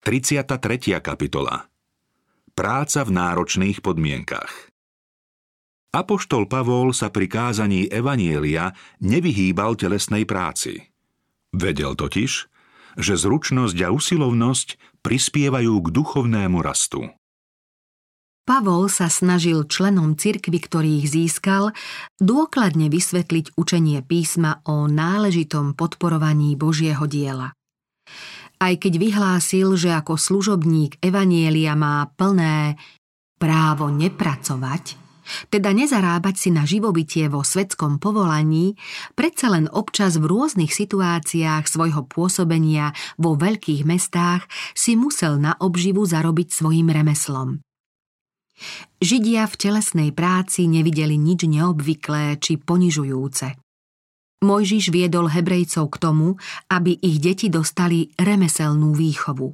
33. kapitola Práca v náročných podmienkach Apoštol Pavol sa pri kázaní Evanielia nevyhýbal telesnej práci. Vedel totiž, že zručnosť a usilovnosť prispievajú k duchovnému rastu. Pavol sa snažil členom cirkvy, ktorých získal, dôkladne vysvetliť učenie písma o náležitom podporovaní Božieho diela aj keď vyhlásil, že ako služobník Evanielia má plné právo nepracovať, teda nezarábať si na živobytie vo svetskom povolaní, predsa len občas v rôznych situáciách svojho pôsobenia vo veľkých mestách si musel na obživu zarobiť svojim remeslom. Židia v telesnej práci nevideli nič neobvyklé či ponižujúce. Mojžiš viedol Hebrejcov k tomu, aby ich deti dostali remeselnú výchovu.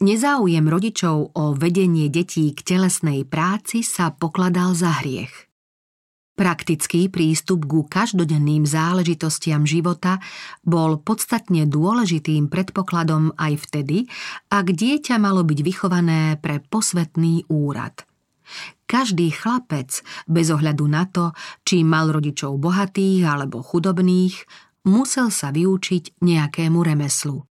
Nezáujem rodičov o vedenie detí k telesnej práci sa pokladal za hriech. Praktický prístup ku každodenným záležitostiam života bol podstatne dôležitým predpokladom aj vtedy, ak dieťa malo byť vychované pre posvetný úrad. Každý chlapec, bez ohľadu na to, či mal rodičov bohatých alebo chudobných, musel sa vyučiť nejakému remeslu.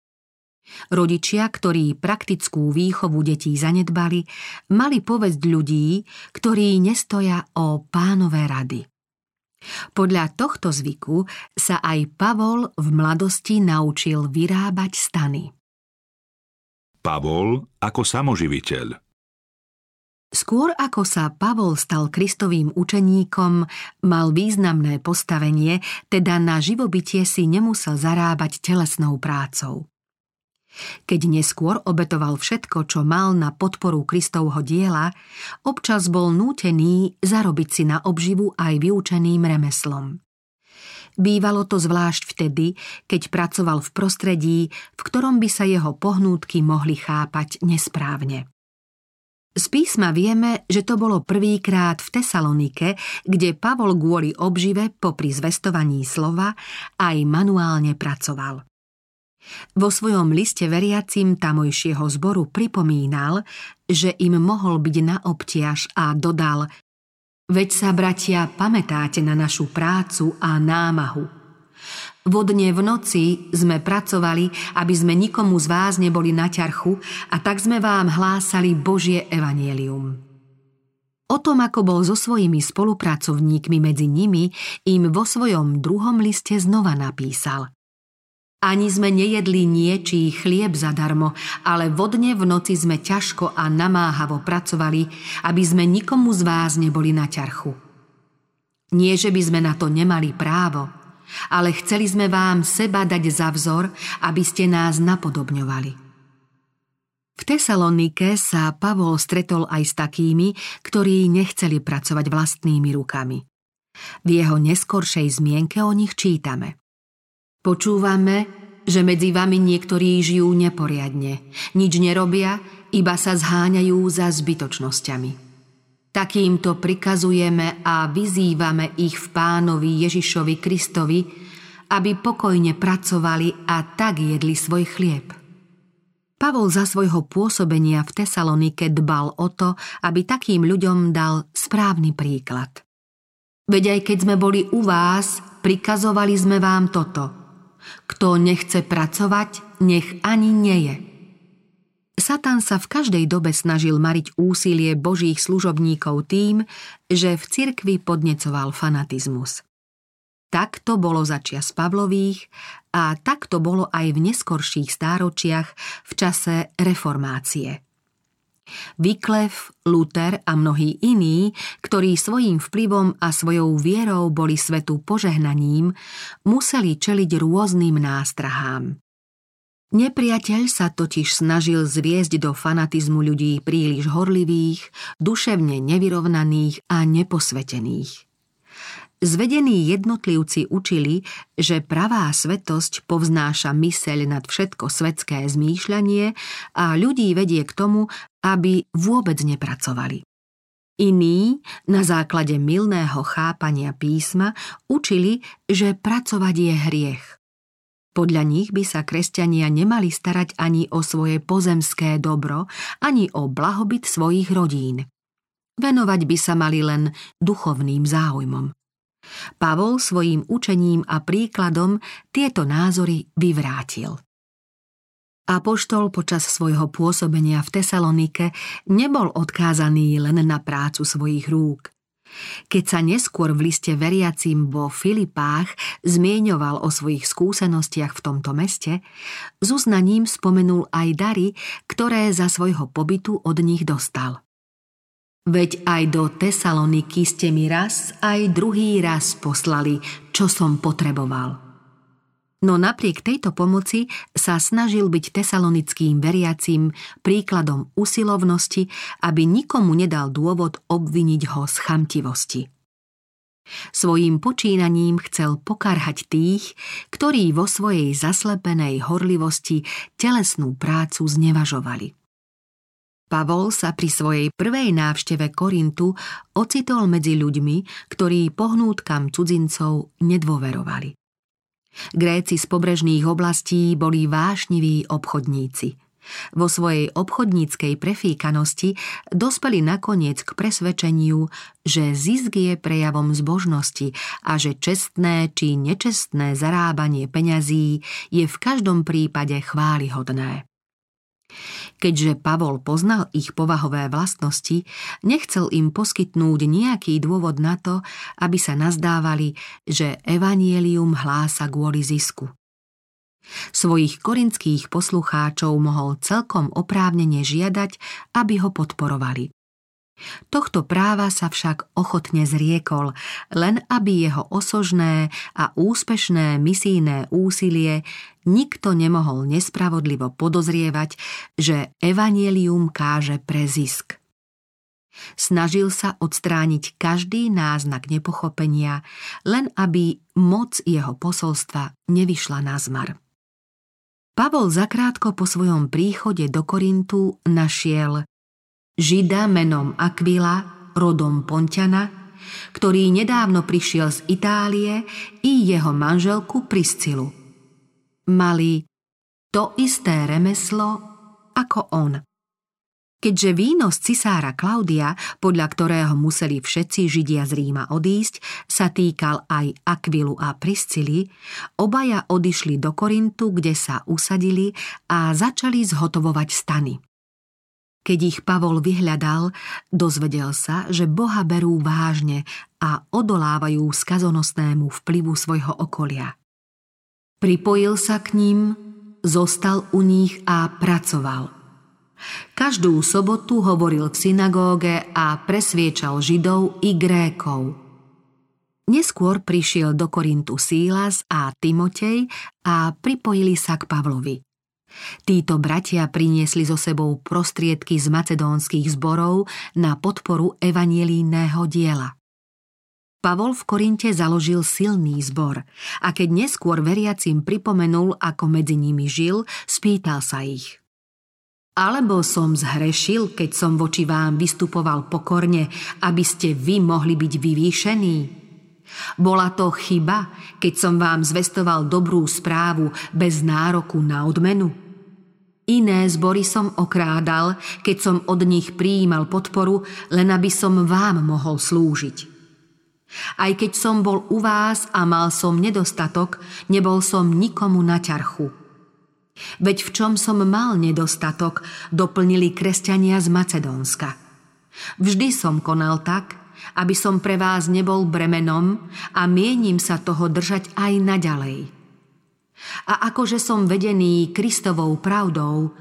Rodičia, ktorí praktickú výchovu detí zanedbali, mali povesť ľudí, ktorí nestoja o pánové rady. Podľa tohto zvyku sa aj Pavol v mladosti naučil vyrábať stany. Pavol ako samoživiteľ Skôr ako sa Pavol stal kristovým učeníkom, mal významné postavenie, teda na živobytie si nemusel zarábať telesnou prácou. Keď neskôr obetoval všetko, čo mal na podporu Kristovho diela, občas bol nútený zarobiť si na obživu aj vyučeným remeslom. Bývalo to zvlášť vtedy, keď pracoval v prostredí, v ktorom by sa jeho pohnútky mohli chápať nesprávne. Z písma vieme, že to bolo prvýkrát v Tesalonike, kde Pavol kvôli obžive popri zvestovaní slova aj manuálne pracoval. Vo svojom liste veriacim tamojšieho zboru pripomínal, že im mohol byť na obtiaž a dodal Veď sa, bratia, pamätáte na našu prácu a námahu. Vodne v noci sme pracovali, aby sme nikomu z vás neboli na ťarchu a tak sme vám hlásali Božie evanielium. O tom, ako bol so svojimi spolupracovníkmi medzi nimi, im vo svojom druhom liste znova napísal. Ani sme nejedli niečí chlieb zadarmo, ale vodne v noci sme ťažko a namáhavo pracovali, aby sme nikomu z vás neboli na ťarchu. Nie, že by sme na to nemali právo – ale chceli sme vám seba dať za vzor, aby ste nás napodobňovali. V Tesalonike sa Pavol stretol aj s takými, ktorí nechceli pracovať vlastnými rukami. V jeho neskoršej zmienke o nich čítame. Počúvame, že medzi vami niektorí žijú neporiadne, nič nerobia, iba sa zháňajú za zbytočnosťami. Takýmto prikazujeme a vyzývame ich v pánovi Ježišovi Kristovi, aby pokojne pracovali a tak jedli svoj chlieb. Pavol za svojho pôsobenia v Tesalonike dbal o to, aby takým ľuďom dal správny príklad. Veď aj keď sme boli u vás, prikazovali sme vám toto. Kto nechce pracovať, nech ani neje. Satan sa v každej dobe snažil mariť úsilie božích služobníkov tým, že v cirkvi podnecoval fanatizmus. Tak to bolo začias Pavlových a tak to bolo aj v neskorších stáročiach v čase reformácie. Vyklev, Luther a mnohí iní, ktorí svojím vplyvom a svojou vierou boli svetu požehnaním, museli čeliť rôznym nástrahám. Nepriateľ sa totiž snažil zviesť do fanatizmu ľudí príliš horlivých, duševne nevyrovnaných a neposvetených. Zvedení jednotlivci učili, že pravá svetosť povznáša myseľ nad všetko svetské zmýšľanie a ľudí vedie k tomu, aby vôbec nepracovali. Iní, na základe milného chápania písma, učili, že pracovať je hriech. Podľa nich by sa kresťania nemali starať ani o svoje pozemské dobro, ani o blahobyt svojich rodín. Venovať by sa mali len duchovným záujmom. Pavol svojim učením a príkladom tieto názory vyvrátil. Apoštol počas svojho pôsobenia v Tesalonike nebol odkázaný len na prácu svojich rúk. Keď sa neskôr v liste veriacim vo Filipách zmieňoval o svojich skúsenostiach v tomto meste, s uznaním spomenul aj dary, ktoré za svojho pobytu od nich dostal. Veď aj do Tesaloniky ste mi raz, aj druhý raz poslali, čo som potreboval. No napriek tejto pomoci sa snažil byť tesalonickým veriacím príkladom usilovnosti, aby nikomu nedal dôvod obviniť ho z chamtivosti. Svojím počínaním chcel pokarhať tých, ktorí vo svojej zaslepenej horlivosti telesnú prácu znevažovali. Pavol sa pri svojej prvej návšteve Korintu ocitol medzi ľuďmi, ktorí pohnútkam cudzincov nedôverovali. Gréci z pobrežných oblastí boli vášniví obchodníci. Vo svojej obchodníckej prefíkanosti dospeli nakoniec k presvedčeniu, že zisk je prejavom zbožnosti a že čestné či nečestné zarábanie peňazí je v každom prípade chválihodné. Keďže Pavol poznal ich povahové vlastnosti, nechcel im poskytnúť nejaký dôvod na to, aby sa nazdávali, že evanielium hlása kvôli zisku. Svojich korinských poslucháčov mohol celkom oprávnene žiadať, aby ho podporovali. Tohto práva sa však ochotne zriekol, len aby jeho osožné a úspešné misijné úsilie nikto nemohol nespravodlivo podozrievať, že evanielium káže pre zisk. Snažil sa odstrániť každý náznak nepochopenia, len aby moc jeho posolstva nevyšla na zmar. Pavol zakrátko po svojom príchode do Korintu našiel Žida menom Aquila, rodom Pontiana, ktorý nedávno prišiel z Itálie i jeho manželku Priscilu. Mali to isté remeslo ako on. Keďže víno z cisára Klaudia, podľa ktorého museli všetci Židia z Ríma odísť, sa týkal aj Akvilu a Priscily, obaja odišli do Korintu, kde sa usadili a začali zhotovovať stany. Keď ich Pavol vyhľadal, dozvedel sa, že Boha berú vážne a odolávajú skazonosnému vplyvu svojho okolia. Pripojil sa k ním, zostal u nich a pracoval. Každú sobotu hovoril v synagóge a presviečal Židov i Grékov. Neskôr prišiel do Korintu Sílas a Timotej a pripojili sa k Pavlovi. Títo bratia priniesli so sebou prostriedky z macedónskych zborov na podporu evanielínneho diela. Pavol v Korinte založil silný zbor a keď neskôr veriacim pripomenul, ako medzi nimi žil, spýtal sa ich. Alebo som zhrešil, keď som voči vám vystupoval pokorne, aby ste vy mohli byť vyvýšení? Bola to chyba, keď som vám zvestoval dobrú správu bez nároku na odmenu? Iné zbory som okrádal, keď som od nich prijímal podporu, len aby som vám mohol slúžiť. Aj keď som bol u vás a mal som nedostatok, nebol som nikomu na ťarchu. Veď v čom som mal nedostatok, doplnili kresťania z Macedónska. Vždy som konal tak, aby som pre vás nebol bremenom a mienim sa toho držať aj naďalej. A akože som vedený Kristovou pravdou,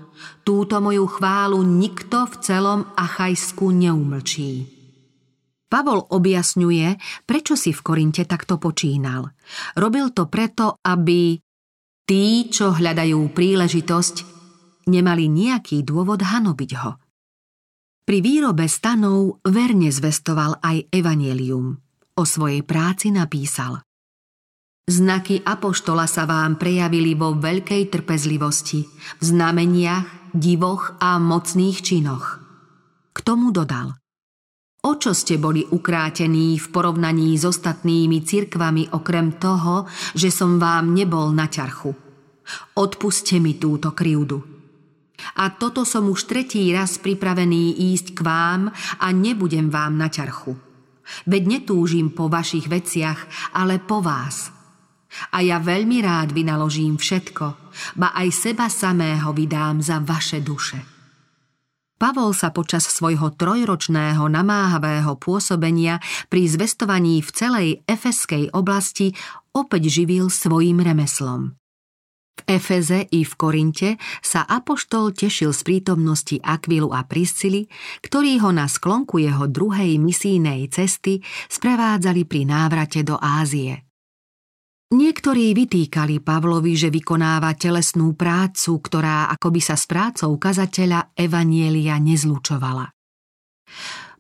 túto moju chválu nikto v celom Achajsku neumlčí. Pavol objasňuje, prečo si v Korinte takto počínal. Robil to preto, aby tí, čo hľadajú príležitosť, nemali nejaký dôvod hanobiť ho. Pri výrobe stanov verne zvestoval aj evanelium. O svojej práci napísal – Znaky apoštola sa vám prejavili vo veľkej trpezlivosti, v znameniach, divoch a mocných činoch. K tomu dodal. O čo ste boli ukrátení v porovnaní s ostatnými cirkvami okrem toho, že som vám nebol na ťarchu? Odpuste mi túto krivdu. A toto som už tretí raz pripravený ísť k vám a nebudem vám na ťarchu. Veď netúžim po vašich veciach, ale po vás. A ja veľmi rád vynaložím všetko, ba aj seba samého vydám za vaše duše. Pavol sa počas svojho trojročného namáhavého pôsobenia pri zvestovaní v celej efeskej oblasti opäť živil svojim remeslom. V Efeze i v Korinte sa Apoštol tešil z prítomnosti Akvilu a Priscily, ktorí ho na sklonku jeho druhej misijnej cesty sprevádzali pri návrate do Ázie. Niektorí vytýkali Pavlovi, že vykonáva telesnú prácu, ktorá akoby sa s prácou kazateľa Evanielia nezlučovala.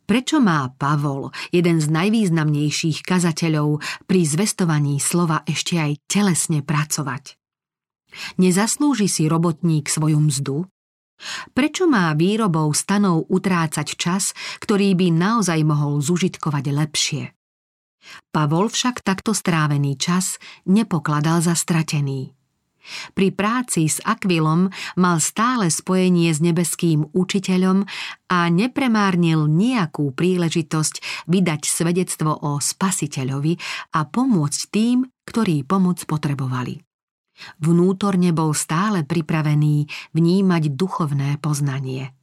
Prečo má Pavol, jeden z najvýznamnejších kazateľov, pri zvestovaní slova ešte aj telesne pracovať? Nezaslúži si robotník svoju mzdu? Prečo má výrobou stanov utrácať čas, ktorý by naozaj mohol zužitkovať lepšie? Pavol však takto strávený čas nepokladal za stratený. Pri práci s Akvilom mal stále spojenie s nebeským učiteľom a nepremárnil nejakú príležitosť vydať svedectvo o spasiteľovi a pomôcť tým, ktorí pomoc potrebovali. Vnútorne bol stále pripravený vnímať duchovné poznanie –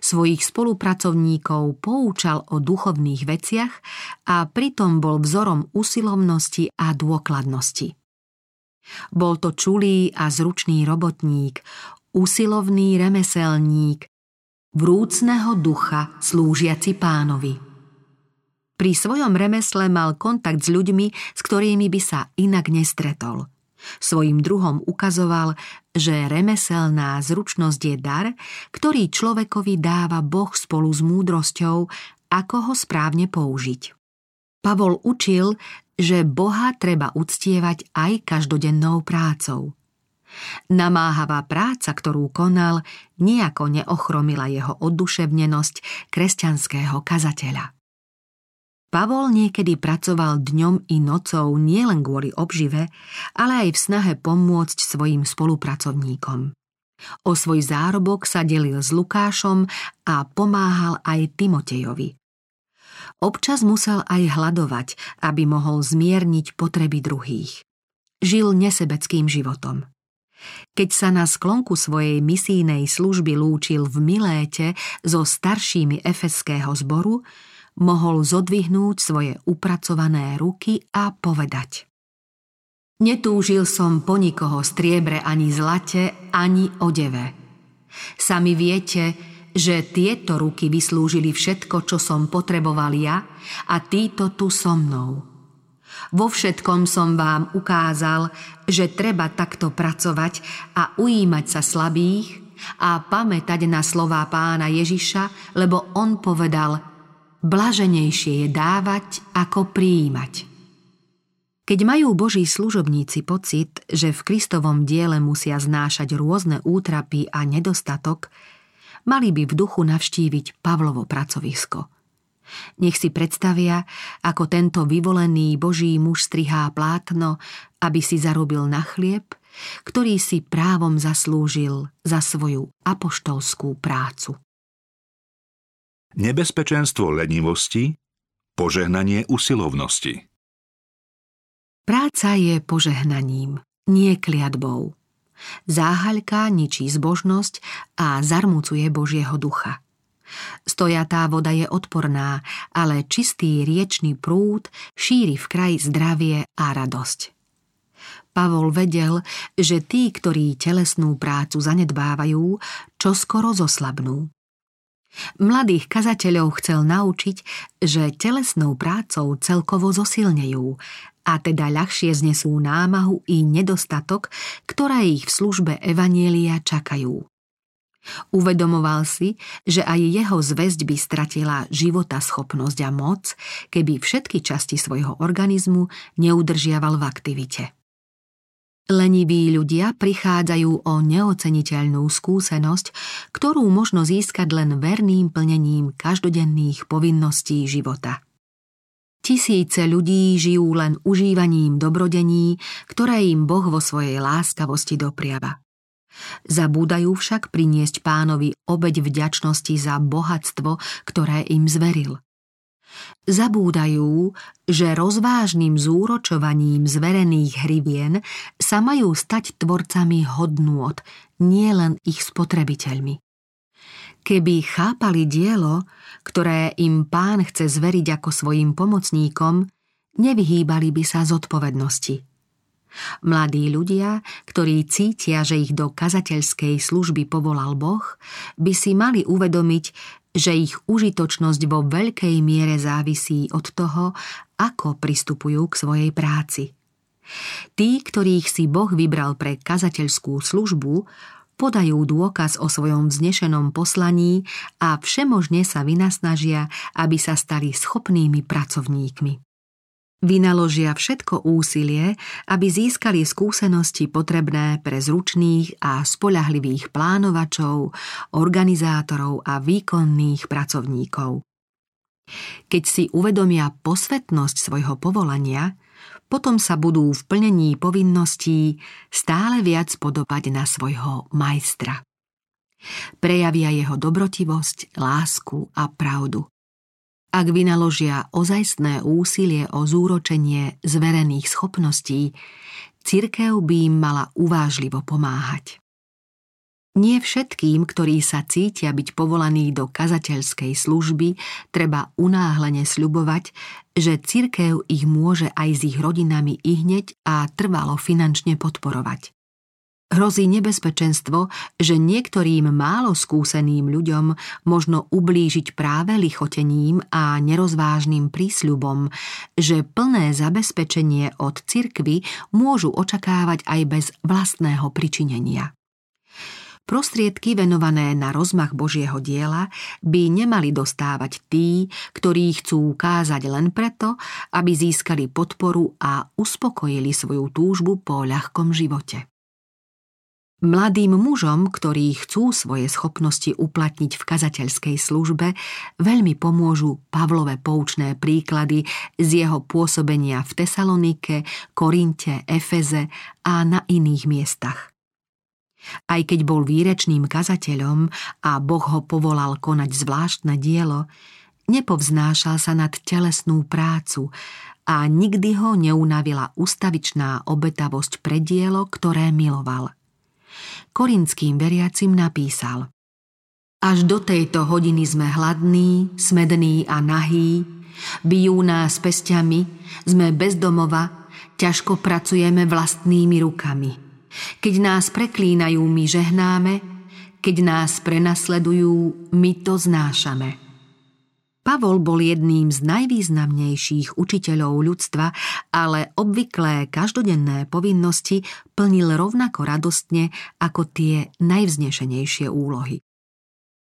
Svojich spolupracovníkov poučal o duchovných veciach a pritom bol vzorom usilovnosti a dôkladnosti. Bol to čulý a zručný robotník, usilovný remeselník, vrúcného ducha slúžiaci pánovi. Pri svojom remesle mal kontakt s ľuďmi, s ktorými by sa inak nestretol – Svojim druhom ukazoval, že remeselná zručnosť je dar, ktorý človekovi dáva Boh spolu s múdrosťou, ako ho správne použiť. Pavol učil, že Boha treba uctievať aj každodennou prácou. Namáhavá práca, ktorú konal, nejako neochromila jeho oduševnenosť kresťanského kazateľa. Pavol niekedy pracoval dňom i nocou nielen kvôli obžive, ale aj v snahe pomôcť svojim spolupracovníkom. O svoj zárobok sa delil s Lukášom a pomáhal aj Timotejovi. Občas musel aj hľadovať, aby mohol zmierniť potreby druhých. Žil nesebeckým životom. Keď sa na sklonku svojej misijnej služby lúčil v Miléte so staršími efeského zboru, mohol zodvihnúť svoje upracované ruky a povedať Netúžil som po nikoho striebre ani zlate, ani odeve. Sami viete, že tieto ruky vyslúžili všetko, čo som potreboval ja a títo tu so mnou. Vo všetkom som vám ukázal, že treba takto pracovať a ujímať sa slabých a pamätať na slová pána Ježiša, lebo on povedal – Blaženejšie je dávať, ako prijímať. Keď majú Boží služobníci pocit, že v Kristovom diele musia znášať rôzne útrapy a nedostatok, mali by v duchu navštíviť Pavlovo pracovisko. Nech si predstavia, ako tento vyvolený Boží muž strihá plátno, aby si zarobil na chlieb, ktorý si právom zaslúžil za svoju apoštolskú prácu. Nebezpečenstvo lenivosti, požehnanie usilovnosti. Práca je požehnaním, nie kliatbou. Záhaľka ničí zbožnosť a zarmucuje Božieho ducha. Stojatá voda je odporná, ale čistý riečný prúd šíri v kraji zdravie a radosť. Pavol vedel, že tí, ktorí telesnú prácu zanedbávajú, čo skoro zoslabnú. Mladých kazateľov chcel naučiť, že telesnou prácou celkovo zosilnejú a teda ľahšie znesú námahu i nedostatok, ktoré ich v službe Evanielia čakajú. Uvedomoval si, že aj jeho zväzť by stratila života schopnosť a moc, keby všetky časti svojho organizmu neudržiaval v aktivite. Leniví ľudia prichádzajú o neoceniteľnú skúsenosť, ktorú možno získať len verným plnením každodenných povinností života. Tisíce ľudí žijú len užívaním dobrodení, ktoré im Boh vo svojej láskavosti dopriava. Zabúdajú však priniesť pánovi obeď vďačnosti za bohatstvo, ktoré im zveril. Zabúdajú, že rozvážnym zúročovaním zverených hrivien sa majú stať tvorcami hodnôt, nielen ich spotrebiteľmi. Keby chápali dielo, ktoré im pán chce zveriť ako svojim pomocníkom, nevyhýbali by sa zodpovednosti. Mladí ľudia, ktorí cítia, že ich do kazateľskej služby povolal Boh, by si mali uvedomiť, že ich užitočnosť vo veľkej miere závisí od toho, ako pristupujú k svojej práci. Tí, ktorých si Boh vybral pre kazateľskú službu, podajú dôkaz o svojom vznešenom poslaní a všemožne sa vynasnažia, aby sa stali schopnými pracovníkmi. Vynaložia všetko úsilie, aby získali skúsenosti potrebné pre zručných a spoľahlivých plánovačov, organizátorov a výkonných pracovníkov. Keď si uvedomia posvetnosť svojho povolania, potom sa budú v plnení povinností stále viac podobať na svojho majstra. Prejavia jeho dobrotivosť, lásku a pravdu. Ak vynaložia ozajstné úsilie o zúročenie zverených schopností, cirkev by im mala uvážlivo pomáhať. Nie všetkým, ktorí sa cítia byť povolaní do kazateľskej služby, treba unáhlene sľubovať, že cirkev ich môže aj s ich rodinami ihneť a trvalo finančne podporovať. Hrozí nebezpečenstvo, že niektorým málo skúseným ľuďom možno ublížiť práve lichotením a nerozvážnym prísľubom, že plné zabezpečenie od cirkvy môžu očakávať aj bez vlastného pričinenia. Prostriedky venované na rozmach Božieho diela by nemali dostávať tí, ktorí chcú ukázať len preto, aby získali podporu a uspokojili svoju túžbu po ľahkom živote. Mladým mužom, ktorí chcú svoje schopnosti uplatniť v kazateľskej službe, veľmi pomôžu Pavlové poučné príklady z jeho pôsobenia v Tesalonike, Korinte, Efeze a na iných miestach. Aj keď bol výrečným kazateľom a Boh ho povolal konať zvláštne dielo, nepovznášal sa nad telesnú prácu a nikdy ho neunavila ustavičná obetavosť pre dielo, ktoré miloval. Korinským veriacim napísal Až do tejto hodiny sme hladní, smední a nahí, bijú nás pestiami, sme bezdomova, ťažko pracujeme vlastnými rukami – keď nás preklínajú, my žehnáme, keď nás prenasledujú, my to znášame. Pavol bol jedným z najvýznamnejších učiteľov ľudstva, ale obvyklé každodenné povinnosti plnil rovnako radostne ako tie najvznešenejšie úlohy.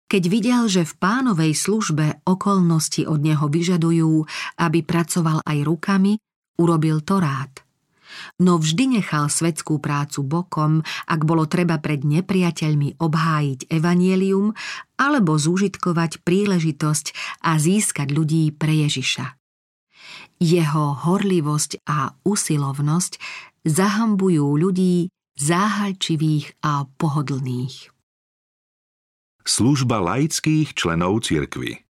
Keď videl, že v pánovej službe okolnosti od neho vyžadujú, aby pracoval aj rukami, urobil to rád no vždy nechal svetskú prácu bokom, ak bolo treba pred nepriateľmi obhájiť evanielium alebo zúžitkovať príležitosť a získať ľudí pre Ježiša. Jeho horlivosť a usilovnosť zahambujú ľudí záhalčivých a pohodlných. Služba laických členov cirkvy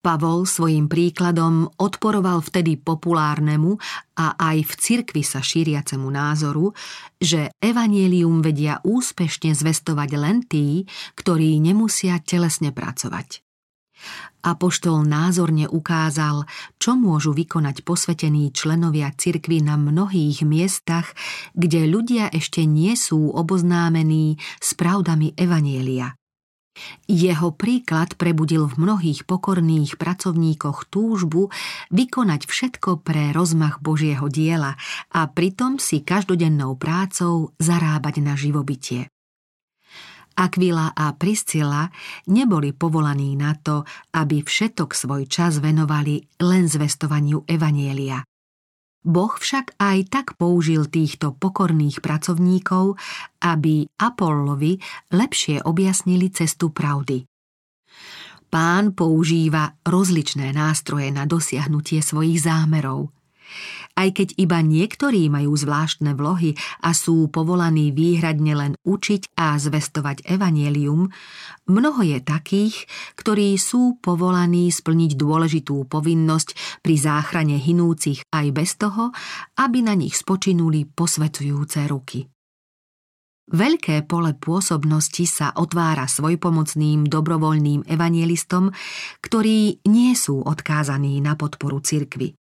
Pavol svojim príkladom odporoval vtedy populárnemu a aj v cirkvi sa šíriacemu názoru, že evanielium vedia úspešne zvestovať len tí, ktorí nemusia telesne pracovať. Apoštol názorne ukázal, čo môžu vykonať posvetení členovia cirkvy na mnohých miestach, kde ľudia ešte nie sú oboznámení s pravdami Evanielia. Jeho príklad prebudil v mnohých pokorných pracovníkoch túžbu vykonať všetko pre rozmach Božieho diela a pritom si každodennou prácou zarábať na živobytie. Akvila a Priscila neboli povolaní na to, aby všetok svoj čas venovali len zvestovaniu Evanielia. Boh však aj tak použil týchto pokorných pracovníkov, aby Apollovi lepšie objasnili cestu pravdy. Pán používa rozličné nástroje na dosiahnutie svojich zámerov – aj keď iba niektorí majú zvláštne vlohy a sú povolaní výhradne len učiť a zvestovať evanielium, mnoho je takých, ktorí sú povolaní splniť dôležitú povinnosť pri záchrane hinúcich aj bez toho, aby na nich spočinuli posvetujúce ruky. Veľké pole pôsobnosti sa otvára svojpomocným dobrovoľným evanielistom, ktorí nie sú odkázaní na podporu cirkvy.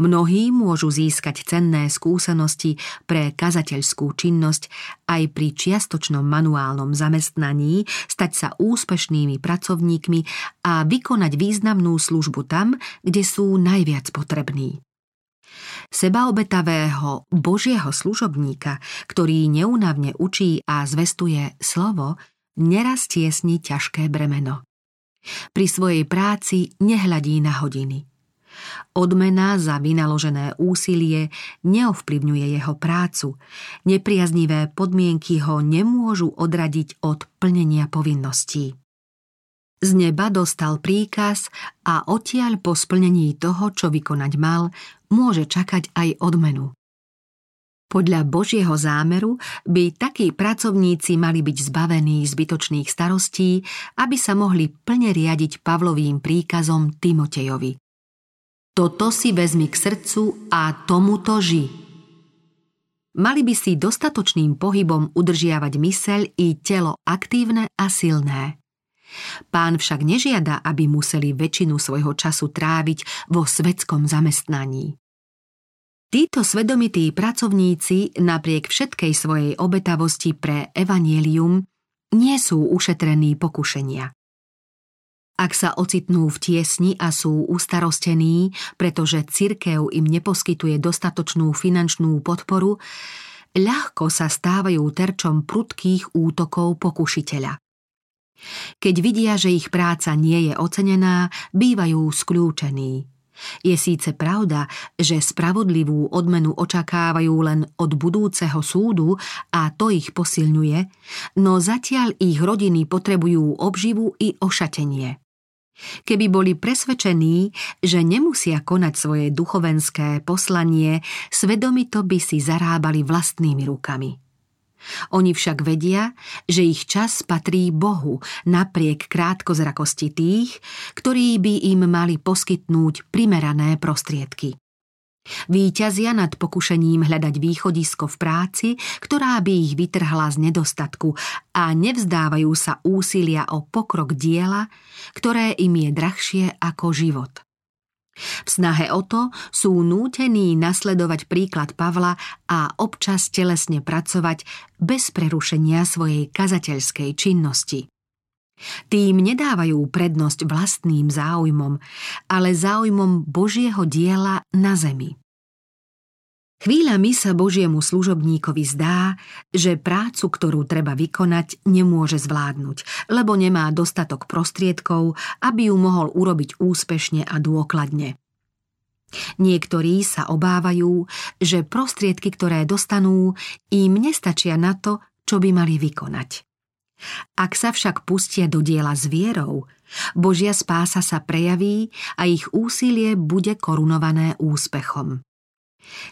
Mnohí môžu získať cenné skúsenosti pre kazateľskú činnosť aj pri čiastočnom manuálnom zamestnaní, stať sa úspešnými pracovníkmi a vykonať významnú službu tam, kde sú najviac potrební. Sebaobetavého Božieho služobníka, ktorý neunavne učí a zvestuje slovo, neraz tiesni ťažké bremeno. Pri svojej práci nehľadí na hodiny – Odmena za vynaložené úsilie neovplyvňuje jeho prácu. Nepriaznivé podmienky ho nemôžu odradiť od plnenia povinností. Z neba dostal príkaz a odtiaľ po splnení toho, čo vykonať mal, môže čakať aj odmenu. Podľa Božieho zámeru by takí pracovníci mali byť zbavení zbytočných starostí, aby sa mohli plne riadiť Pavlovým príkazom Timotejovi. Toto si vezmi k srdcu a tomuto ži. Mali by si dostatočným pohybom udržiavať myseľ i telo aktívne a silné. Pán však nežiada, aby museli väčšinu svojho času tráviť vo svetskom zamestnaní. Títo svedomití pracovníci napriek všetkej svojej obetavosti pre evanielium nie sú ušetrení pokušenia. Ak sa ocitnú v tiesni a sú ustarostení, pretože cirkev im neposkytuje dostatočnú finančnú podporu, ľahko sa stávajú terčom prudkých útokov pokušiteľa. Keď vidia, že ich práca nie je ocenená, bývajú skľúčení. Je síce pravda, že spravodlivú odmenu očakávajú len od budúceho súdu a to ich posilňuje, no zatiaľ ich rodiny potrebujú obživu i ošatenie. Keby boli presvedčení, že nemusia konať svoje duchovenské poslanie, svedomito by si zarábali vlastnými rukami. Oni však vedia, že ich čas patrí Bohu napriek krátkozrakosti tých, ktorí by im mali poskytnúť primerané prostriedky. Výťazia nad pokušením hľadať východisko v práci, ktorá by ich vytrhla z nedostatku a nevzdávajú sa úsilia o pokrok diela, ktoré im je drahšie ako život. V snahe o to sú nútení nasledovať príklad Pavla a občas telesne pracovať bez prerušenia svojej kazateľskej činnosti. Tým nedávajú prednosť vlastným záujmom, ale záujmom Božieho diela na zemi. Chvíľami sa Božiemu služobníkovi zdá, že prácu, ktorú treba vykonať, nemôže zvládnuť, lebo nemá dostatok prostriedkov, aby ju mohol urobiť úspešne a dôkladne. Niektorí sa obávajú, že prostriedky, ktoré dostanú, im nestačia na to, čo by mali vykonať. Ak sa však pustia do diela s vierou, Božia spása sa prejaví a ich úsilie bude korunované úspechom.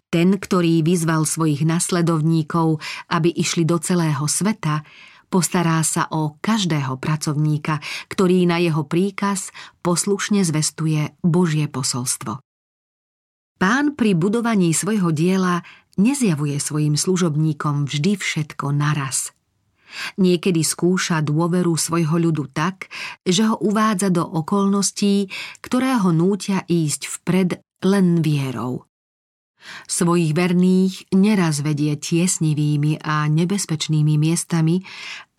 Ten, ktorý vyzval svojich nasledovníkov, aby išli do celého sveta, postará sa o každého pracovníka, ktorý na jeho príkaz poslušne zvestuje Božie posolstvo. Pán pri budovaní svojho diela nezjavuje svojim služobníkom vždy všetko naraz – Niekedy skúša dôveru svojho ľudu tak, že ho uvádza do okolností, ktoré ho nútia ísť vpred len vierou. Svojich verných neraz vedie tiesnivými a nebezpečnými miestami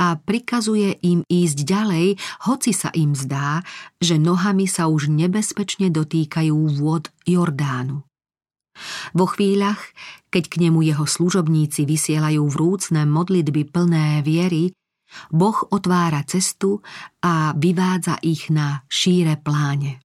a prikazuje im ísť ďalej, hoci sa im zdá, že nohami sa už nebezpečne dotýkajú vôd Jordánu. Vo chvíľach, keď k nemu jeho služobníci vysielajú vrúcne modlitby plné viery, Boh otvára cestu a vyvádza ich na šíre pláne.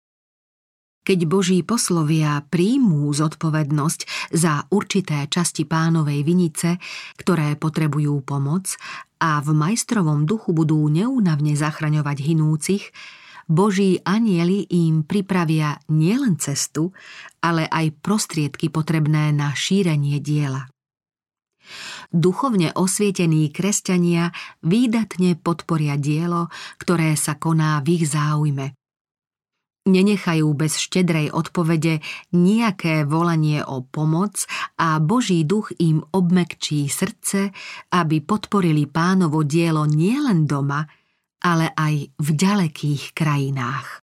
Keď Boží poslovia príjmú zodpovednosť za určité časti pánovej vinice, ktoré potrebujú pomoc a v majstrovom duchu budú neúnavne zachraňovať hinúcich, Boží anieli im pripravia nielen cestu, ale aj prostriedky potrebné na šírenie diela. Duchovne osvietení kresťania výdatne podporia dielo, ktoré sa koná v ich záujme. Nenechajú bez štedrej odpovede nejaké volanie o pomoc a Boží duch im obmekčí srdce, aby podporili pánovo dielo nielen doma, ale aj v ďalekých krajinách.